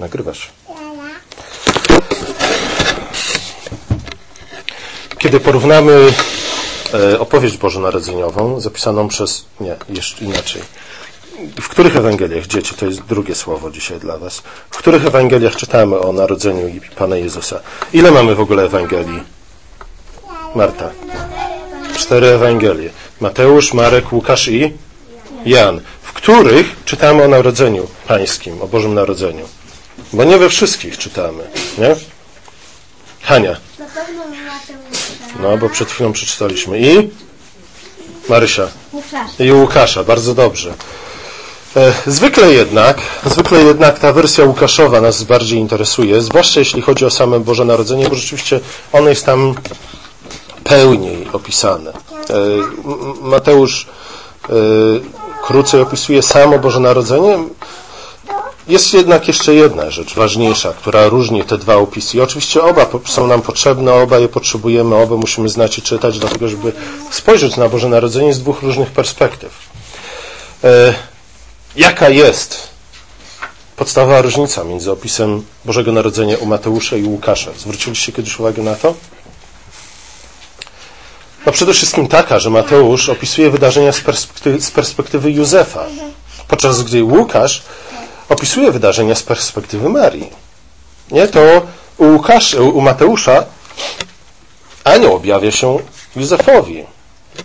Nagrywasz. Kiedy porównamy e, opowieść bożonarodzeniową zapisaną przez... Nie, jeszcze inaczej. W których Ewangeliach, dzieci, to jest drugie słowo dzisiaj dla Was, w których Ewangeliach czytamy o narodzeniu Pana Jezusa? Ile mamy w ogóle Ewangelii? Marta. Cztery Ewangelie. Mateusz, Marek, Łukasz i Jan. W których czytamy o narodzeniu pańskim, o Bożym Narodzeniu? Bo nie we wszystkich czytamy, nie? Hania. Na pewno Mateusza. No, bo przed chwilą przeczytaliśmy. I? Marysia. I Łukasza, bardzo dobrze. E, Zwykle jednak, zwykle jednak ta wersja Łukaszowa nas bardziej interesuje, zwłaszcza jeśli chodzi o same Boże Narodzenie, bo rzeczywiście ono jest tam pełniej opisane. E, Mateusz e, krócej opisuje samo Boże Narodzenie. Jest jednak jeszcze jedna rzecz ważniejsza, która różni te dwa opisy. I oczywiście oba są nam potrzebne, oba je potrzebujemy, oba musimy znać i czytać, dlatego żeby spojrzeć na Boże Narodzenie z dwóch różnych perspektyw. E, jaka jest podstawowa różnica między opisem Bożego Narodzenia u Mateusza i Łukasza? Zwróciliście kiedyś uwagę na to? No przede wszystkim taka, że Mateusz opisuje wydarzenia z z perspektywy Józefa, podczas gdy Łukasz opisuje wydarzenia z perspektywy Marii. Nie, to u, Łukasz, u Mateusza anioł objawia się Józefowi.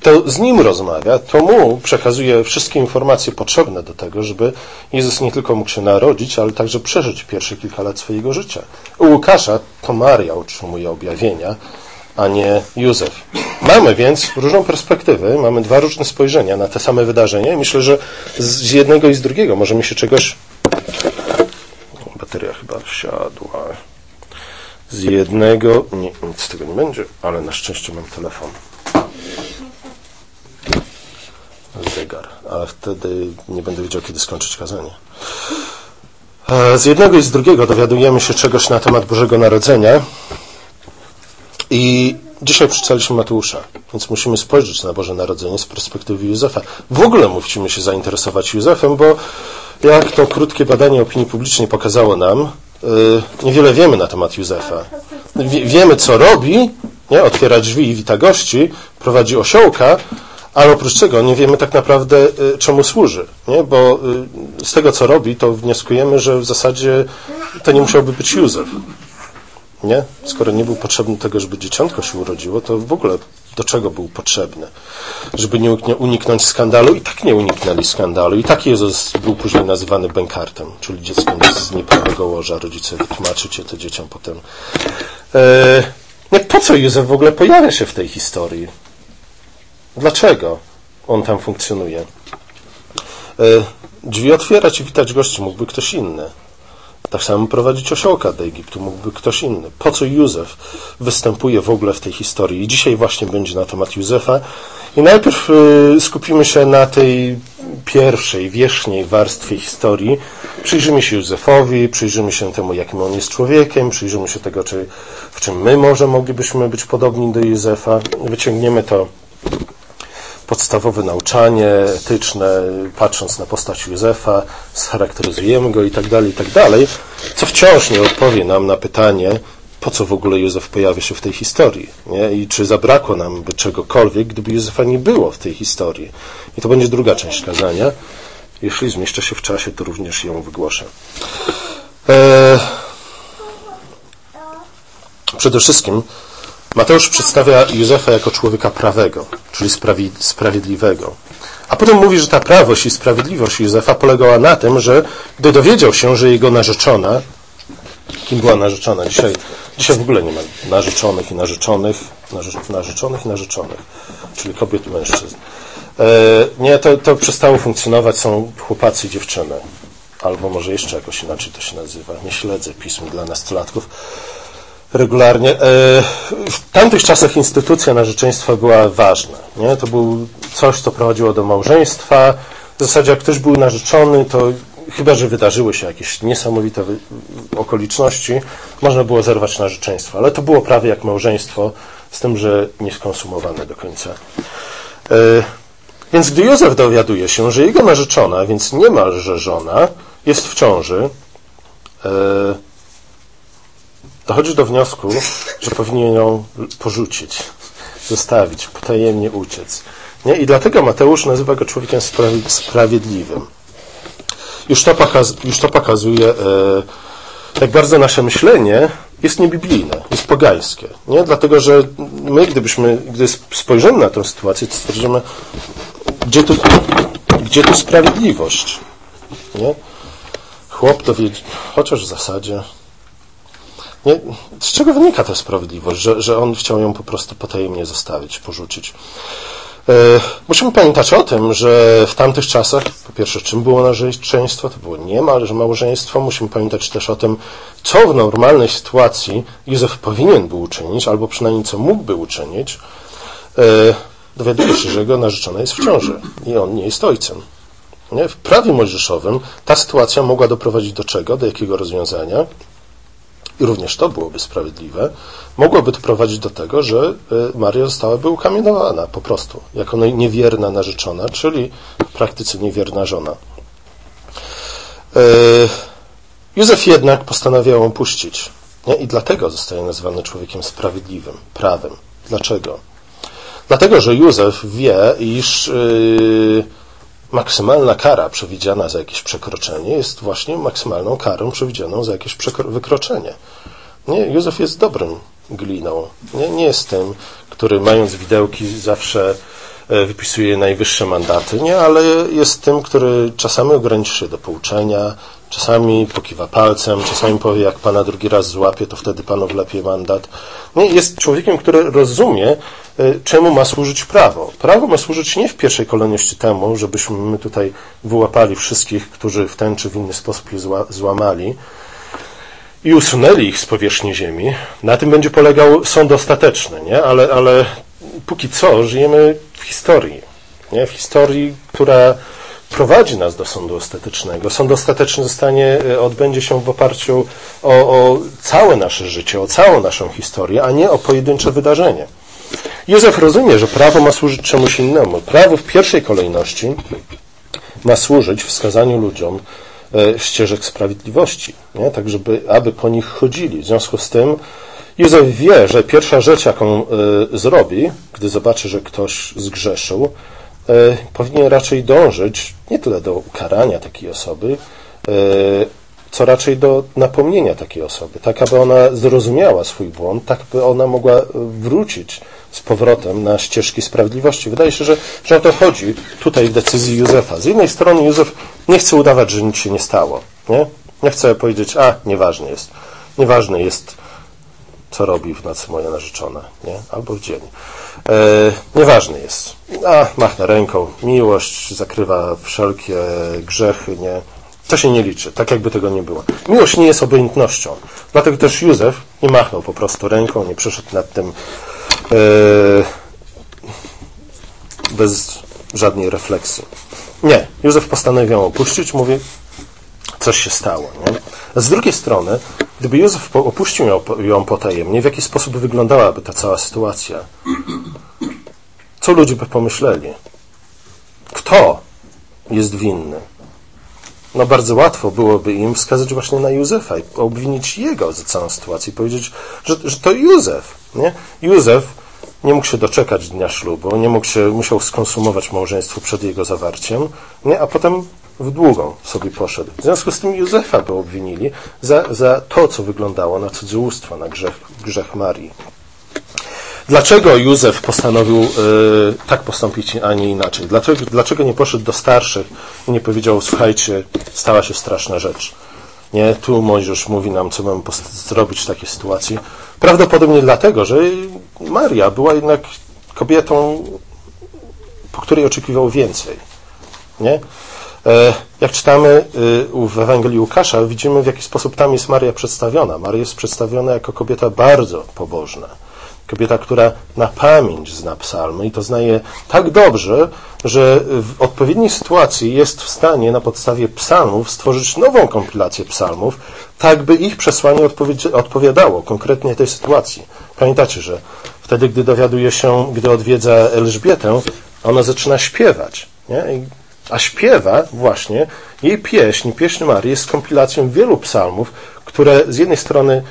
To z nim rozmawia, to mu przekazuje wszystkie informacje potrzebne do tego, żeby Jezus nie tylko mógł się narodzić, ale także przeżyć pierwsze kilka lat swojego życia. U Łukasza to Maria otrzymuje objawienia, a nie Józef. Mamy więc różną perspektywę, mamy dwa różne spojrzenia na te same wydarzenia i myślę, że z jednego i z drugiego możemy się czegoś... Bateria chyba wsiadła. Z jednego... Nie, nic z tego nie będzie, ale na szczęście mam telefon. Zegar, ale wtedy nie będę wiedział, kiedy skończyć kazanie. E, Z jednego i z drugiego dowiadujemy się czegoś na temat Bożego Narodzenia i dzisiaj przeczytaliśmy Mateusza, więc musimy spojrzeć na Boże Narodzenie z perspektywy Józefa. W ogóle musimy się zainteresować Józefem, bo jak to krótkie badanie opinii publicznej pokazało nam, y, niewiele wiemy na temat Józefa. Wie- Wiemy, co robi, nie? otwiera drzwi i wita gości, prowadzi osiołka, ale oprócz tego nie wiemy tak naprawdę, y, czemu służy. Nie? Bo y, z tego, co robi, to wnioskujemy, że w zasadzie to nie musiałby być Józef. Nie? Skoro nie był potrzebny tego, żeby dzieciątko się urodziło, to w ogóle do czego był potrzebny? Żeby nie uniknąć skandalu i tak nie uniknęli skandalu. I tak Jezus był później nazywany bękartem, czyli dzieckiem z nieprawego łoża. Rodzice wytłumaczycie to dzieciom potem. E, nie, po co Józef w ogóle pojawia się w tej historii? Dlaczego on tam funkcjonuje? E, drzwi otwierać i witać gości mógłby ktoś inny. Tak samo prowadzić osiołka do Egiptu mógłby ktoś inny. Po co Józef występuje w ogóle w tej historii? I dzisiaj właśnie będzie na temat Józefa. I najpierw y, skupimy się na tej pierwszej, wierzchniej warstwie historii. Przyjrzymy się Józefowi, przyjrzymy się temu, jakim on jest człowiekiem, przyjrzymy się tego, czy, w czym my może moglibyśmy być podobni do Józefa. Wyciągniemy to podstawowe nauczanie etyczne, patrząc na postać Józefa, scharakteryzujemy go i tak dalej, i tak dalej, co wciąż nie odpowie nam na pytanie, po co w ogóle Józef pojawia się w tej historii nie? i czy zabrakło nam by czegokolwiek, gdyby Józefa nie było w tej historii. I to będzie druga część kazania. Jeśli zmieszczę się w czasie, to również ją wygłoszę. Eee, przede wszystkim Mateusz przedstawia Józefa jako człowieka prawego, czyli sprawi- sprawiedliwego. A potem mówi, że ta prawość i sprawiedliwość Józefa polegała na tym, że gdy dowiedział się, że jego narzeczona, kim była narzeczona? Dzisiaj, dzisiaj w ogóle nie ma narzeczonych i narzeczonych, narze- narzeczonych i narzeczonych, czyli kobiet i mężczyzn. E, nie, to, to przestało funkcjonować, są chłopacy i dziewczyny. Albo może jeszcze jakoś inaczej to się nazywa. Nie śledzę pism dla nastolatków regularnie. E, W tamtych czasach instytucja narzeczeństwa była ważna. Nie? To był coś, co prowadziło do małżeństwa. W zasadzie jak ktoś był narzeczony, to chyba, że wydarzyły się jakieś niesamowite okoliczności, można było zerwać narzeczeństwo. Ale to było prawie jak małżeństwo, z tym, że nieskonsumowane do końca. E, Więc gdy Józef dowiaduje się, że jego narzeczona, więc niemalże żona, jest w ciąży, e, dochodzi do wniosku, że powinien ją porzucić, zostawić, potajemnie uciec. Nie? I dlatego Mateusz nazywa go człowiekiem sprawiedliwym. Już to, pokaz, już to pokazuje, e, jak bardzo nasze myślenie jest niebiblijne, jest pogańskie. Nie? Dlatego, że my, gdybyśmy, gdy spojrzymy na tę sytuację, to stwierdzimy, gdzie tu, gdzie tu sprawiedliwość? Nie? Chłop dowiedział, chociaż w zasadzie. Nie? Z czego wynika ta sprawiedliwość? Że, że on chciał ją po prostu potajemnie zostawić, porzucić. E, musimy pamiętać o tym, że w tamtych czasach, po pierwsze, czym było narzeczeństwo? To było niemalże małżeństwo. Musimy pamiętać też o tym, co w normalnej sytuacji Józef powinien był uczynić, albo przynajmniej co mógłby uczynić. E, dowiaduje się, że jego narzeczona jest w ciąży i on nie jest ojcem. Nie? W prawie mojżeszowym ta sytuacja mogła doprowadzić do czego? Do jakiego rozwiązania? I również to byłoby sprawiedliwe. Mogłoby to prowadzić do tego, że y, Maria zostałaby ukamienowana po prostu, jako niewierna narzeczona, czyli w praktyce niewierna żona. Y, Józef jednak postanawiał ją puścić. Nie? I dlatego zostaje nazwany człowiekiem sprawiedliwym, prawym. Dlaczego? Dlatego, że Józef wie, iż yy, maksymalna kara przewidziana za jakieś przekroczenie jest właśnie maksymalną karą przewidzianą za jakieś wykroczenie. Nie, Józef jest dobrym gliną. Nie, nie jest tym, który mając widełki zawsze e, wypisuje najwyższe mandaty, nie, ale jest tym, który czasami ograniczy się do pouczenia, czasami pokiwa palcem, czasami powie, jak pana drugi raz złapie, to wtedy panu wlepie mandat. Nie, jest człowiekiem, który rozumie, czemu ma służyć prawo. Prawo ma służyć nie w pierwszej kolejności temu, żebyśmy my tutaj wyłapali wszystkich, którzy w ten czy w inny sposób je złamali i usunęli ich z powierzchni ziemi. Na tym będzie polegał sąd ostateczny, nie? Ale, ale póki co żyjemy w historii. Nie? W historii, która prowadzi nas do sądu ostatecznego. Sąd ostateczny zostanie, e, odbędzie się w oparciu o, o całe nasze życie, o całą naszą historię, a nie o pojedyncze wydarzenie. Józef rozumie, że prawo ma służyć czemuś innemu. Prawo w pierwszej kolejności ma służyć wskazaniu ludziom e, ścieżek sprawiedliwości, nie? tak żeby, aby po nich chodzili. W związku z tym Józef wie, że pierwsza rzecz, jaką y, zrobi, gdy zobaczy, że ktoś zgrzeszył, y, powinien raczej dążyć nie tyle do ukarania takiej osoby, co raczej do napomnienia takiej osoby, tak aby ona zrozumiała swój błąd, tak aby ona mogła wrócić z powrotem na ścieżki sprawiedliwości. Wydaje się, że, że o to chodzi tutaj w decyzji Józefa. Z jednej strony Józef nie chce udawać, że nic się nie stało. Nie, nie chce powiedzieć, a nieważne jest. Nieważne jest, co robi w nocy moja narzeczona, nie? albo w dzień. E, nieważne jest. A, machnę ręką. Miłość zakrywa wszelkie grzechy, nie? To się nie liczy, tak jakby tego nie było. Miłość nie jest obojętnością. Dlatego też Józef nie machnął po prostu ręką, nie przeszedł nad tym e, bez żadnej refleksji. Nie, Józef postanowił ją opuścić, mówi, coś się stało. Nie? Z drugiej strony, gdyby Józef opuścił ją, ją potajemnie, w jaki sposób wyglądałaby ta cała sytuacja? Co ludzie by pomyśleli? Kto jest winny? No bardzo łatwo byłoby im wskazać właśnie na Józefa i obwinić jego za całą sytuację i powiedzieć, że, że to Józef. Nie? Józef nie mógł się doczekać dnia ślubu, nie mógł się, musiał skonsumować małżeństwo przed jego zawarciem, nie? a potem w długą sobie poszedł. W związku z tym Józefa by obwinili za, za to, co wyglądało na cudzołóstwo, na grzech, grzech Marii. Dlaczego Józef postanowił y, tak postąpić, a nie inaczej? Dlaczego, dlaczego nie poszedł do starszych i nie powiedział, słuchajcie, stała się straszna rzecz? Nie, tu Mojżesz mówi nam, co mamy zrobić w takiej sytuacji. Prawdopodobnie dlatego, że Maria była jednak kobietą, po której oczekiwał więcej. Nie? E, jak czytamy y, w Ewangelii Łukasza, widzimy w jaki sposób tam jest Maria przedstawiona. Maria jest przedstawiona jako kobieta bardzo pobożna Kobieta, która na pamięć zna psalmy i to znaje tak dobrze, że w odpowiedniej sytuacji jest w stanie na podstawie psalmów stworzyć nową kompilację psalmów, tak by ich przesłanie odpowiadało konkretnie tej sytuacji. Pamiętacie, że wtedy, gdy dowiaduje się, gdy odwiedza Elżbietę, ona zaczyna śpiewać. Nie? A śpiewa właśnie jej pieśń, pieśń Marii jest kompilacją wielu psalmów, które z jednej strony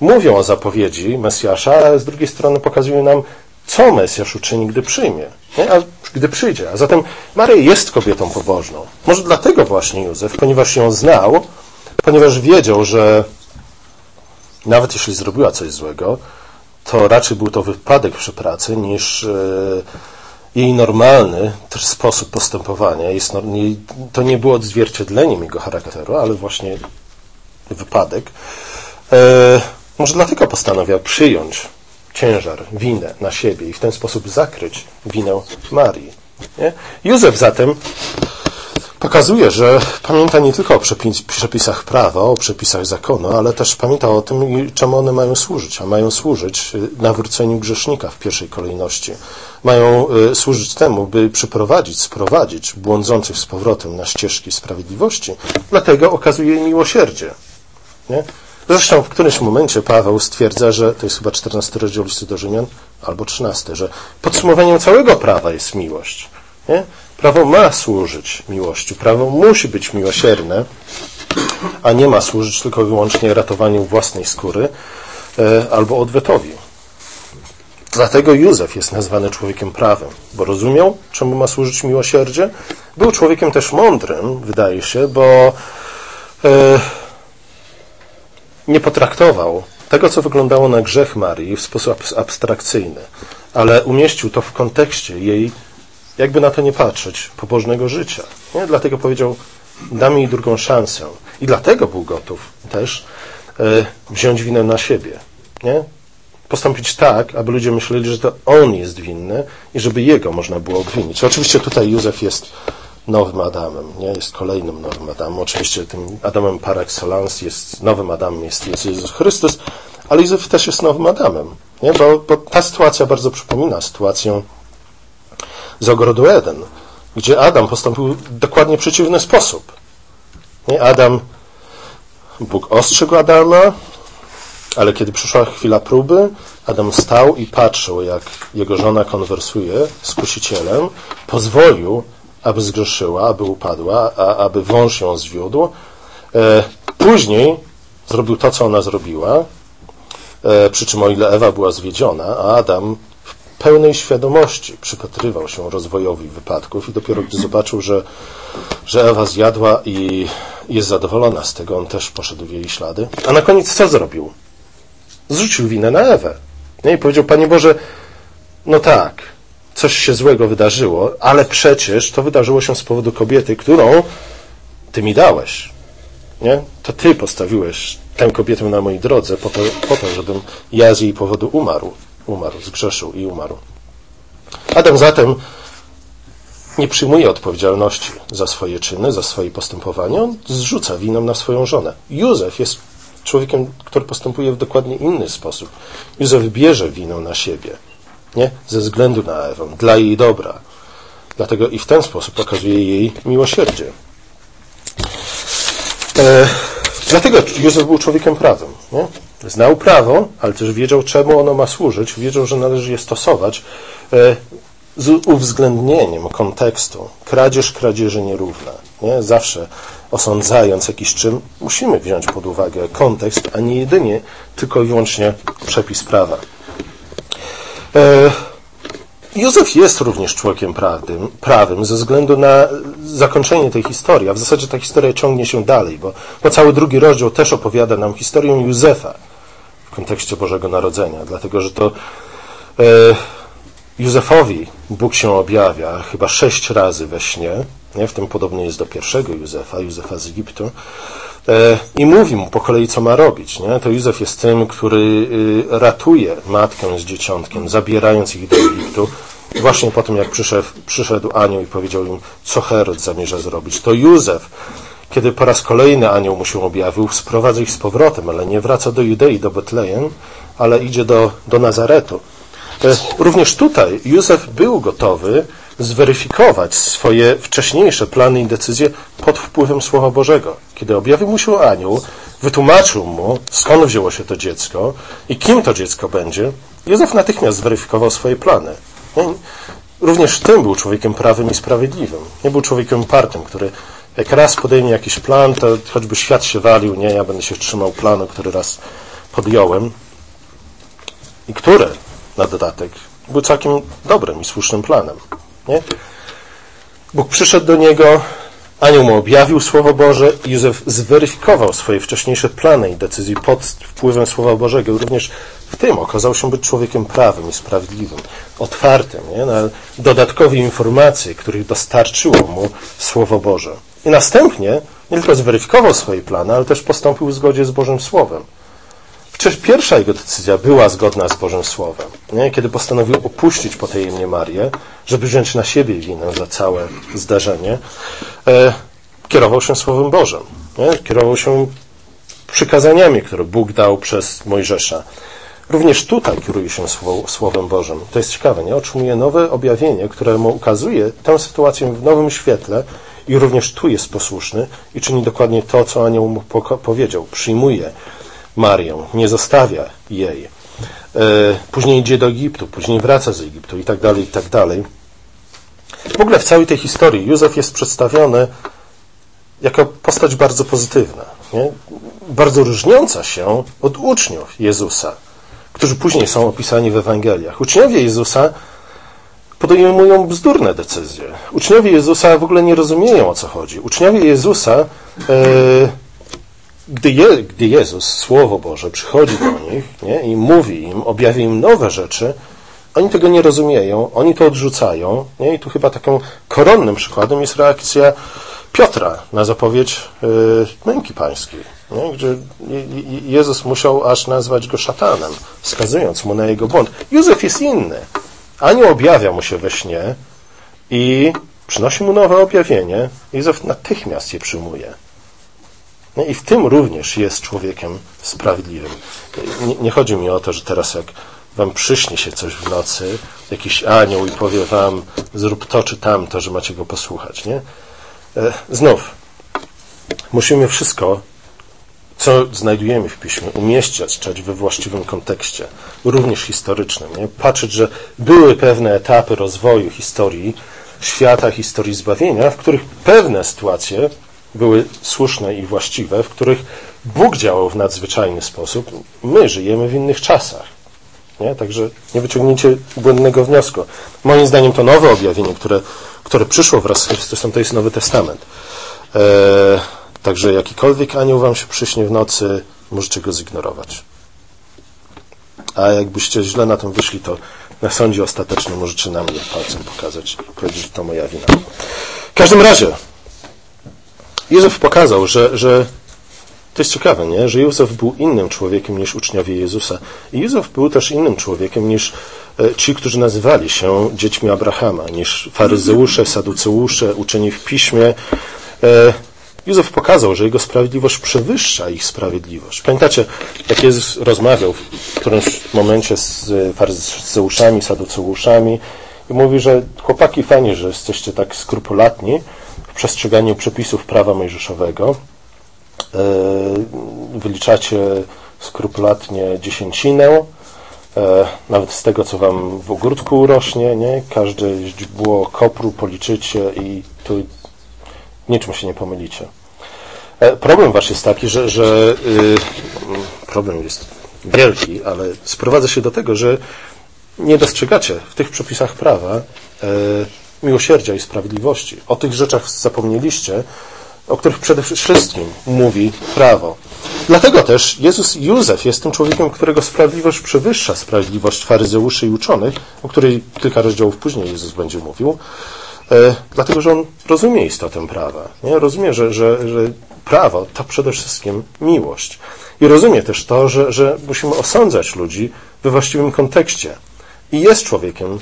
mówią o zapowiedzi Mesjasza, ale z drugiej strony pokazują nam, co Mesjasz uczyni, gdy przyjmie, nie? A, gdy przyjdzie. A zatem Maria jest kobietą pobożną. Może dlatego właśnie Józef, ponieważ ją znał, ponieważ wiedział, że nawet jeśli zrobiła coś złego, to raczej był to wypadek przy pracy niż e, jej normalny sposób postępowania. To nie było odzwierciedleniem jego charakteru, ale właśnie wypadek. Może dlatego postanowił przyjąć ciężar, winę na siebie i w ten sposób zakryć winę Marii. Nie? Józef zatem pokazuje, że pamięta nie tylko o przepisach prawa, o przepisach zakonu, ale też pamięta o tym, czemu one mają służyć. A mają służyć y, nawróceniu grzesznika w pierwszej kolejności. Mają y, służyć temu, by przyprowadzić, sprowadzić błądzących z powrotem na ścieżki sprawiedliwości. Dlatego okazuje miłosierdzie. Nie? Zresztą w którymś momencie Paweł stwierdza, że to jest chyba 14 rozdział listu do Rzymian, albo 13, że podsumowaniem całego prawa jest miłość. Nie? Prawo ma służyć miłości, prawo musi być miłosierne, a nie ma służyć tylko wyłącznie ratowaniu własnej skóry e, albo odwetowi. Dlatego Józef jest nazwany człowiekiem prawem, bo rozumiał, czemu ma służyć miłosierdzie. Był człowiekiem też mądrym, wydaje się, bo e, nie potraktował tego, co wyglądało na grzech Marii w sposób abstrakcyjny, ale umieścił to w kontekście jej jakby na to nie patrzeć, pobożnego życia. Nie? Dlatego powiedział, dam jej drugą szansę. I dlatego był gotów też e, wziąć winę na siebie. Nie? Postąpić tak, aby ludzie myśleli, że to on jest winny i żeby jego można było obwinić. Oczywiście tutaj Józef jest nowym Adamem, nie? jest kolejnym nowym Adamem. Oczywiście tym Adamem par excellence jest nowym Adamem, jest, jest Jezus Chrystus, ale Józef też jest nowym Adamem, nie? Bo, bo ta sytuacja bardzo przypomina sytuację z ogrodu Eden, gdzie Adam postąpił w dokładnie przeciwny sposób. Nie? Adam, Bóg ostrzegł Adama, ale kiedy przyszła chwila próby, Adam stał i patrzył, jak jego żona konwersuje z kusicielem, pozwolił, aby zgrzeszyła, aby upadła, a, aby wąż ją zwiódł. E, później zrobił to, co ona zrobiła, e, przy czym o ile Ewa była zwiedziona, a Adam pełnej świadomości przypatrywał się rozwojowi wypadków i dopiero gdy zobaczył, że, że Ewa zjadła i jest zadowolona z tego, on też poszedł w jej ślady. A na koniec co zrobił? Zrzucił winę na Ewę. I powiedział, Panie Boże, no tak, coś się złego wydarzyło, ale przecież to wydarzyło się z powodu kobiety, którą Ty mi dałeś. Nie? To Ty postawiłeś tę kobietę na mojej drodze po to, po to żebym ja z jej powodu umarł umarł, zgrzeszył i umarł. Adam zatem nie przyjmuje odpowiedzialności za swoje czyny, za swoje postępowanie, on zrzuca winę na swoją żonę. Józef jest człowiekiem, który postępuje w dokładnie inny sposób. Józef bierze winę na siebie, nie? Ze względu na Ewę, dla jej dobra. Dlatego i w ten sposób okazuje jej miłosierdzie. E, dlatego Józef był człowiekiem prawym. Nie? Znał prawo, ale też wiedział, czemu ono ma służyć, wiedział, że należy je stosować e, z uwzględnieniem kontekstu. Kradzież kradzieży nierówna. Nie? Zawsze osądzając jakiś czyn, musimy wziąć pod uwagę kontekst, a nie jedynie tylko i wyłącznie przepis prawa. E, Józef jest również człowiekiem prawym, prawym ze względu na zakończenie tej historii, a w zasadzie ta historia ciągnie się dalej, bo, bo cały drugi rozdział też opowiada nam historię Józefa w kontekście Bożego Narodzenia, dlatego że to e, Józefowi Bóg się objawia chyba sześć razy we śnie, nie? w tym podobny jest do pierwszego Józefa, Józefa z Egiptu, i mówi mu po kolei, co ma robić. Nie? To Józef jest tym, który y, ratuje matkę z dzieciątkiem, zabierając ich do Egiptu, właśnie po tym, jak przyszedł, przyszedł anioł i powiedział im, co Herod zamierza zrobić. To Józef kiedy po raz kolejny anioł mu się objawił, sprowadza ich z powrotem, ale nie wraca do Judei, do Betlejem, ale idzie do, do Nazaretu. E, również tutaj Józef był gotowy zweryfikować swoje wcześniejsze plany i decyzje pod wpływem Słowa Bożego. Kiedy objawił mu się anioł, wytłumaczył mu, skąd wzięło się to dziecko i kim to dziecko będzie, Józef natychmiast zweryfikował swoje plany. również w tym był człowiekiem prawym i sprawiedliwym. Nie był człowiekiem upartym, który jak raz podejmie jakiś plan, to choćby świat się walił, nie, ja będę się trzymał planu, który raz podjąłem. I który, na dodatek, był całkiem dobrym i słusznym planem. Nie? Bóg przyszedł do niego, anioł mu objawił Słowo Boże i Józef zweryfikował swoje wcześniejsze plany i decyzje pod wpływem Słowa Bożego. Również w tym okazał się być człowiekiem prawym i sprawiedliwym, otwartym nie? na dodatkowe informacje, których dostarczyło mu Słowo Boże. I następnie nie tylko zweryfikował swoje plany, ale też postąpił w zgodzie z Bożym Słowem. Przecież pierwsza jego decyzja była zgodna z Bożym Słowem. Nie? Kiedy postanowił opuścić potajemnie Marię, żeby wziąć na siebie winę za całe zdarzenie, e, kierował się Słowem Bożym. Nie? Kierował się przykazaniami, które Bóg dał przez Mojżesza. Również tutaj kieruje się Słowem Bożym. To jest ciekawe, nie? Otrzymuje nowe objawienie, które mu ukazuje tę sytuację w nowym świetle i również tu jest posłuszny i czyni dokładnie to, co anioł mu powiedział. Przyjmuje Marię, nie zostawia jej. E, później idzie do Egiptu, później wraca z Egiptu i tak dalej, i tak dalej. W ogóle w całej tej historii Józef jest przedstawiony jako postać bardzo pozytywna, nie? bardzo różniąca się od uczniów Jezusa, którzy później są opisani w Ewangeliach. Uczniowie Jezusa podejmują bzdurne decyzje. Uczniowie Jezusa w ogóle nie rozumieją o co chodzi. Uczniowie Jezusa e, gdy, Je, gdy Jezus, Słowo Boże, przychodzi do nich nie, i mówi im, objawia im nowe rzeczy, oni tego nie rozumieją, oni to odrzucają. Nie? I tu chyba takim koronnym przykładem jest reakcja Piotra na zapowiedź y, męki pańskiej, nie? gdzie Jezus musiał aż nazwać go szatanem, wskazując mu na jego błąd. Józef jest inny. Anioł objawia mu się we śnie i przynosi mu nowe objawienie. Józef natychmiast je przyjmuje. No I w tym również jest człowiekiem sprawiedliwym. Nie, nie, chodzi mi o to, że teraz jak wam przyśnie się coś w nocy, jakiś anioł i powie wam, zrób to czy tamto, że macie go posłuchać, nie? E, znów, musimy wszystko, co znajdujemy w piśmie, umieścić we właściwym kontekście, również historycznym. Nie? Patrzeć, że były pewne etapy rozwoju historii świata, historii zbawienia, w których pewne sytuacje były słuszne i właściwe, w których Bóg działał w nadzwyczajny sposób. My żyjemy w innych czasach. Nie? Także nie wyciągnijcie błędnego wniosku. Moim zdaniem to nowe objawienie, które, które przyszło wraz z Chrystusem, to jest Nowy Testament. E, także jakikolwiek anioł wam się przyśnie w nocy, możecie go zignorować. A jakbyście źle na tym wyszli, to na sądzie ostatecznym możecie na mnie palcem pokazać i powiedzieć, że to moja wina. W każdym razie, Józef pokazał, że, że to jest ciekawe, nie? że Józef był innym człowiekiem niż uczniowie Jezusa. I Józef był też innym człowiekiem niż e, ci, którzy nazywali się dziećmi Abrahama, niż faryzeusze, saduceusze, uczeni w piśmie. E, Józef pokazał, że jego sprawiedliwość przewyższa ich sprawiedliwość. Pamiętacie, jak Jezus rozmawiał w którymś momencie z faryzeuszami, saduceuszami i mówi, że chłopaki fajnie, że jesteście tak skrupulatni, w przestrzeganiu przepisów prawa mojżeszowego. E, wyliczacie skrupulatnie dziesięcinę, e, nawet z tego, co wam w ogródku urośnie, nie? Każde źdźbło kopru policzycie i tu niczym się nie pomylicie. E, problem wasz jest taki, że, że problem jest wielki, ale sprowadza się do tego, że nie dostrzegacie w tych przepisach prawa miłosierdzia i sprawiedliwości. O tych rzeczach zapomnieliście, o których przede wszystkim mówi prawo. Dlatego też Jezus Józef jest tym człowiekiem, którego sprawiedliwość przewyższa sprawiedliwość faryzeuszy i uczonych, o której kilka rozdziałów później Jezus będzie mówił, e, dlatego że on rozumie istotę prawa. Nie? Rozumie, że, że, że prawo to przede wszystkim miłość. I rozumie też to, że, że musimy osądzać ludzi we właściwym kontekście. I jest człowiekiem,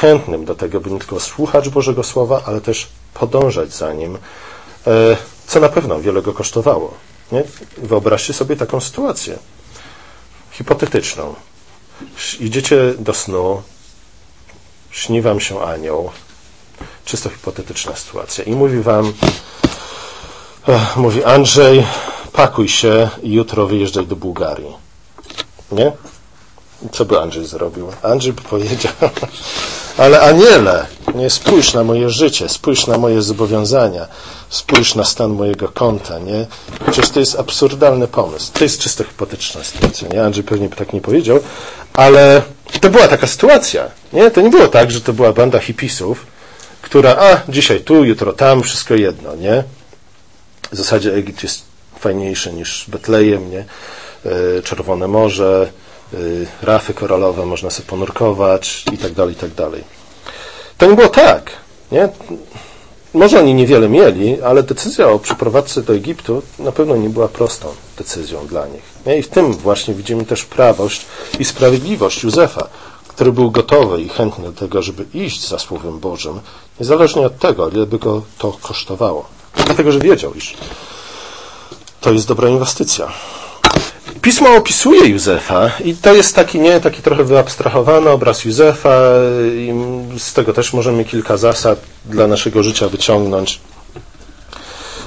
chętnym do tego, by nie tylko słuchać Bożego Słowa, ale też podążać za nim, e, co na pewno wiele go kosztowało. Nie? Wyobraźcie sobie taką sytuację hipotetyczną. Idziecie do snu, śni wam się anioł, czysto hipotetyczna sytuacja, i mówi wam, e, mówi Andrzej, pakuj się i jutro wyjeżdżaj do Bułgarii. Nie? Co by Andrzej zrobił? Andrzej by powiedział, ale aniele, nie spójrz na moje życie, spójrz na moje zobowiązania, spójrz na stan mojego konta, nie? Przecież to jest absurdalny pomysł. To jest czysto hipotetyczna sytuacja, nie? Andrzej pewnie by tak nie powiedział, ale to była taka sytuacja, nie? To nie było tak, że to była banda hipisów, która, a, dzisiaj tu, jutro tam, wszystko jedno, nie? W zasadzie Egipt jest fajniejszy niż Betlejem, nie? E, Czerwone Morze, rafy koralowe, można sobie ponurkować i tak dalej, i tak dalej. To nie było tak, nie? Może oni niewiele mieli, ale decyzja o przeprowadzce do Egiptu na pewno nie była prostą decyzją dla nich. Nie? I w tym właśnie widzimy też prawość i sprawiedliwość Józefa, który był gotowy i chętny do tego, żeby iść za Słowem Bożym, niezależnie od tego, ile by go to kosztowało. Dlatego, że wiedział, iż to jest dobra inwestycja. Pismo opisuje Józefa i to jest taki, nie, taki trochę wyabstrahowany obraz Józefa i z tego też możemy kilka zasad dla naszego życia wyciągnąć.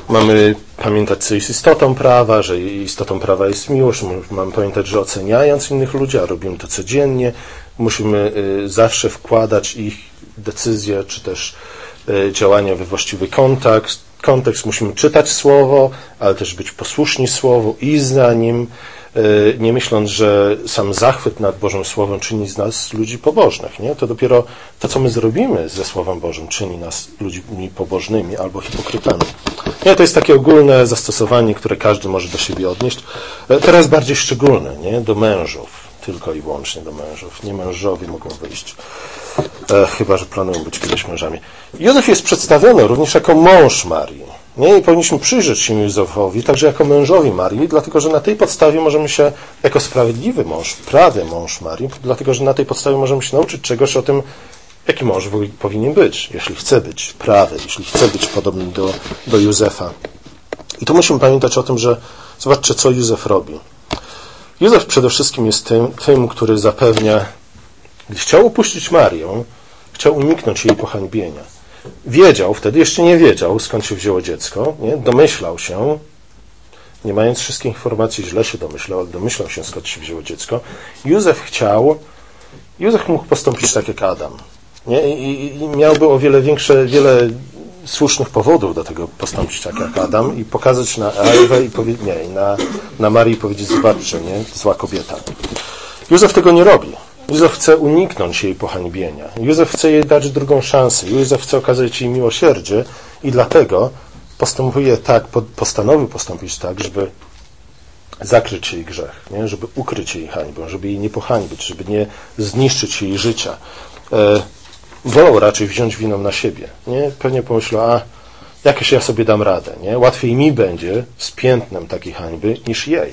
Mamy pamiętać, co jest istotą prawa, że istotą prawa jest miłość. Mamy pamiętać, że oceniając innych ludzi, a robimy to codziennie, musimy y, zawsze wkładać ich decyzje, czy też y, działania we właściwy kontakt. Kontekst musimy czytać słowo, ale też być posłuszni słowu i za nim, nie myśląc, że sam zachwyt nad Bożym Słowem czyni z nas ludzi pobożnych. Nie? To dopiero to, co my zrobimy ze Słowem Bożym, czyni nas ludźmi pobożnymi albo hipokrytami. Nie, to jest takie ogólne zastosowanie, które każdy może do siebie odnieść. E, teraz bardziej szczególne, nie? do mężów tylko i wyłącznie do mężów. Nie mężowie mogą wyjść, e, chyba że planują być kiedyś mężami. Józef jest przedstawiony również jako mąż Marii. Nie? I powinniśmy przyjrzeć się Józefowi także jako mężowi Marii, dlatego że na tej podstawie możemy się, jako sprawiedliwy mąż, prawy mąż Marii, dlatego że na tej podstawie możemy się nauczyć czegoś o tym, jaki mąż powinien być, jeśli chce być prawy, jeśli chce być podobny do, do Józefa. I tu musimy pamiętać o tym, że zobaczcie, co Józef robi. Józef przede wszystkim jest tym, tym, który zapewnia, gdy chciał opuścić Marię, chciał uniknąć jej pohańbienia. Wiedział, wtedy jeszcze nie wiedział, skąd się wzięło dziecko, nie? domyślał się, nie mając wszystkich informacji, źle się domyślał, ale domyślał się, skąd się wzięło dziecko. Józef chciał, Józef mógł postąpić tak jak Adam. Nie? I, I, miałby o wiele większe, wiele słusznych powodów do tego postąpić tak jak Adam i pokazać na Ewę i powie, nie, na, na Marię i powiedzieć, zobaczcie, nie, zła kobieta. Józef tego nie robi. Józef chce uniknąć jej pohańbienia. Józef chce jej dać drugą szansę. Józef chce okazać jej miłosierdzie i dlatego postępuje tak, postanowił postąpić tak, żeby zakryć jej grzech, nie? żeby ukryć jej hańbę, żeby jej nie pohańbić, żeby nie zniszczyć jej życia. E, wolał raczej wziąć winą na siebie. Nie? Pewnie pomyślał, a jakoś ja sobie dam radę. Nie? Łatwiej mi będzie z piętnem takiej hańby niż jej.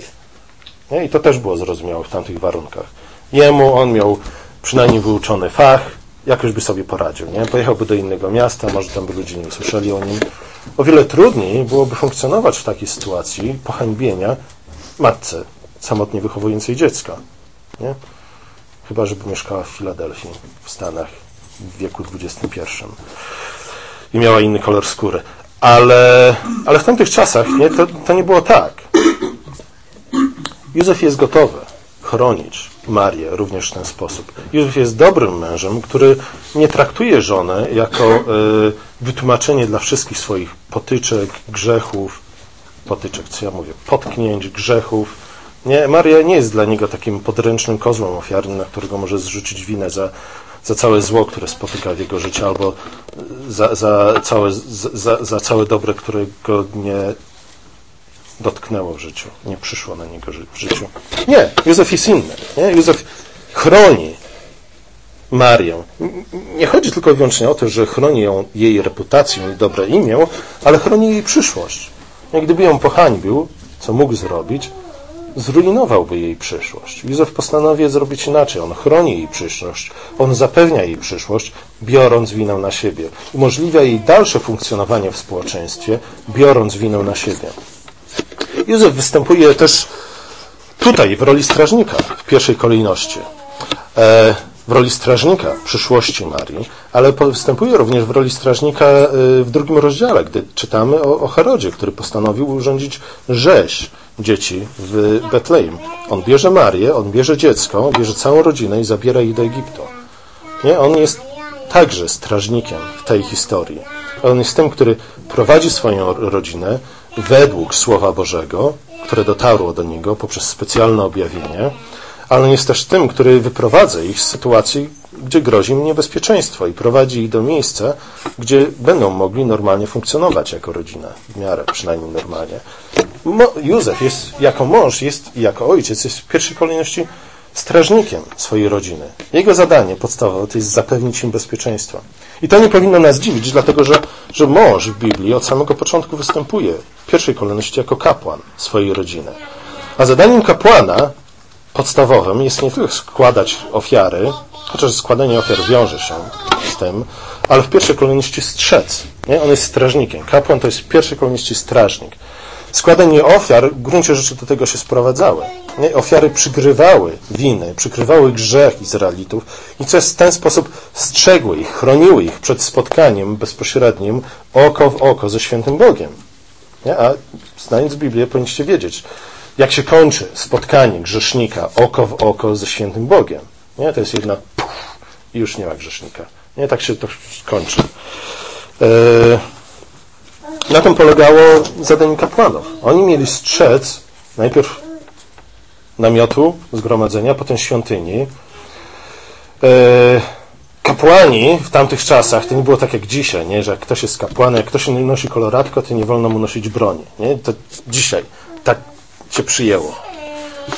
Nie? I to też było zrozumiałe w tamtych warunkach. Jemu on miał przynajmniej wyuczony fach, jakoś by sobie poradził. Nie? Pojechałby do innego miasta, może tam by ludzie nie usłyszeli o nim. O wiele trudniej byłoby funkcjonować w takiej sytuacji pohańbienia matce samotnie wychowującej dziecka. Nie? Chyba, żeby mieszkała w Filadelfii, w Stanach w wieku XXI i miała inny kolor skóry. Ale, ale w tamtych czasach nie, to, to nie było tak. Józef jest gotowy chronić Marię również w ten sposób. Józef jest dobrym mężem, który nie traktuje żonę jako y, wytłumaczenie dla wszystkich swoich potyczek, grzechów, potyczek, co ja mówię, potknięć, grzechów. Nie, Maria nie jest dla niego takim podręcznym kozłem ofiarnym, na którego może zrzucić winę za za całe zło, które spotyka w jego życiu, albo za, za, całe, za, za całe dobre, które go nie dotknęło w życiu, nie przyszło na niego w życiu. Nie, Józef jest inny. Nie? Józef chroni Marię. Nie chodzi tylko i wyłącznie o to, że chroni ją, jej reputację i dobre imię, ale chroni jej przyszłość. I gdyby ją pohańbił, co mógł zrobić, zrujnowałby jej przyszłość. Józef postanawia zrobić inaczej. On chroni jej przyszłość, on zapewnia jej przyszłość, biorąc winę na siebie. Umożliwia jej dalsze funkcjonowanie w społeczeństwie, biorąc winę na siebie. Józef występuje też tutaj w roli strażnika w pierwszej kolejności. E, w roli strażnika przyszłości Marii, ale występuje również w roli strażnika e, w drugim rozdziale, gdy czytamy o, o Herodzie, który postanowił urządzić rzeź dzieci w Betlejem. On bierze Marię, on bierze dziecko, bierze całą rodzinę i zabiera ich do Egiptu. Nie? On jest także strażnikiem w tej historii. On jest tym, który prowadzi swoją rodzinę według Słowa Bożego, które dotarło do niego poprzez specjalne objawienie, ale jest też tym, który wyprowadza ich z sytuacji, gdzie grozi im niebezpieczeństwo i prowadzi ich do miejsca, gdzie będą mogli normalnie funkcjonować jako rodzina, w miarę przynajmniej normalnie. Mo Józef jest jako mąż, jest jako ojciec, jest w pierwszej kolejności strażnikiem swojej rodziny. Jego zadanie podstawowe to jest zapewnić im bezpieczeństwo. I to nie powinno nas dziwić, dlatego że, że mąż w Biblii od samego początku występuje w pierwszej kolejności jako kapłan swojej rodziny. A zadaniem kapłana podstawowym jest nie tylko składać ofiary, chociaż składanie ofiar wiąże się z tym, ale w pierwszej kolejności strzec. Nie? On jest strażnikiem. Kapłan to jest w pierwszej kolejności strażnik. Składanie ofiar w gruncie rzeczy do tego się sprowadzały. Nie? Ofiary przykrywały winy, przykrywały grzech Izraelitów i przez ten sposób strzegły ich, chroniły ich przed spotkaniem bezpośrednim oko w oko ze świętym Bogiem. Nie? A znając Biblię powinniście wiedzieć, jak się kończy spotkanie grzesznika oko w oko ze świętym Bogiem. Nie? To jest jedna puf, i już nie ma grzesznika. Nie? Tak się to kończy. Yy, na tym polegało zadanie kapłanów. Oni mieli strzec najpierw namiotu zgromadzenia, potem świątyni. Yy, kapłani w tamtych czasach, to nie było tak jak dzisiaj, nie? że jak ktoś jest kapłanem, jak ktoś nosi koloratko, to nie wolno mu nosić broni. Nie? To dzisiaj tak się przyjęło.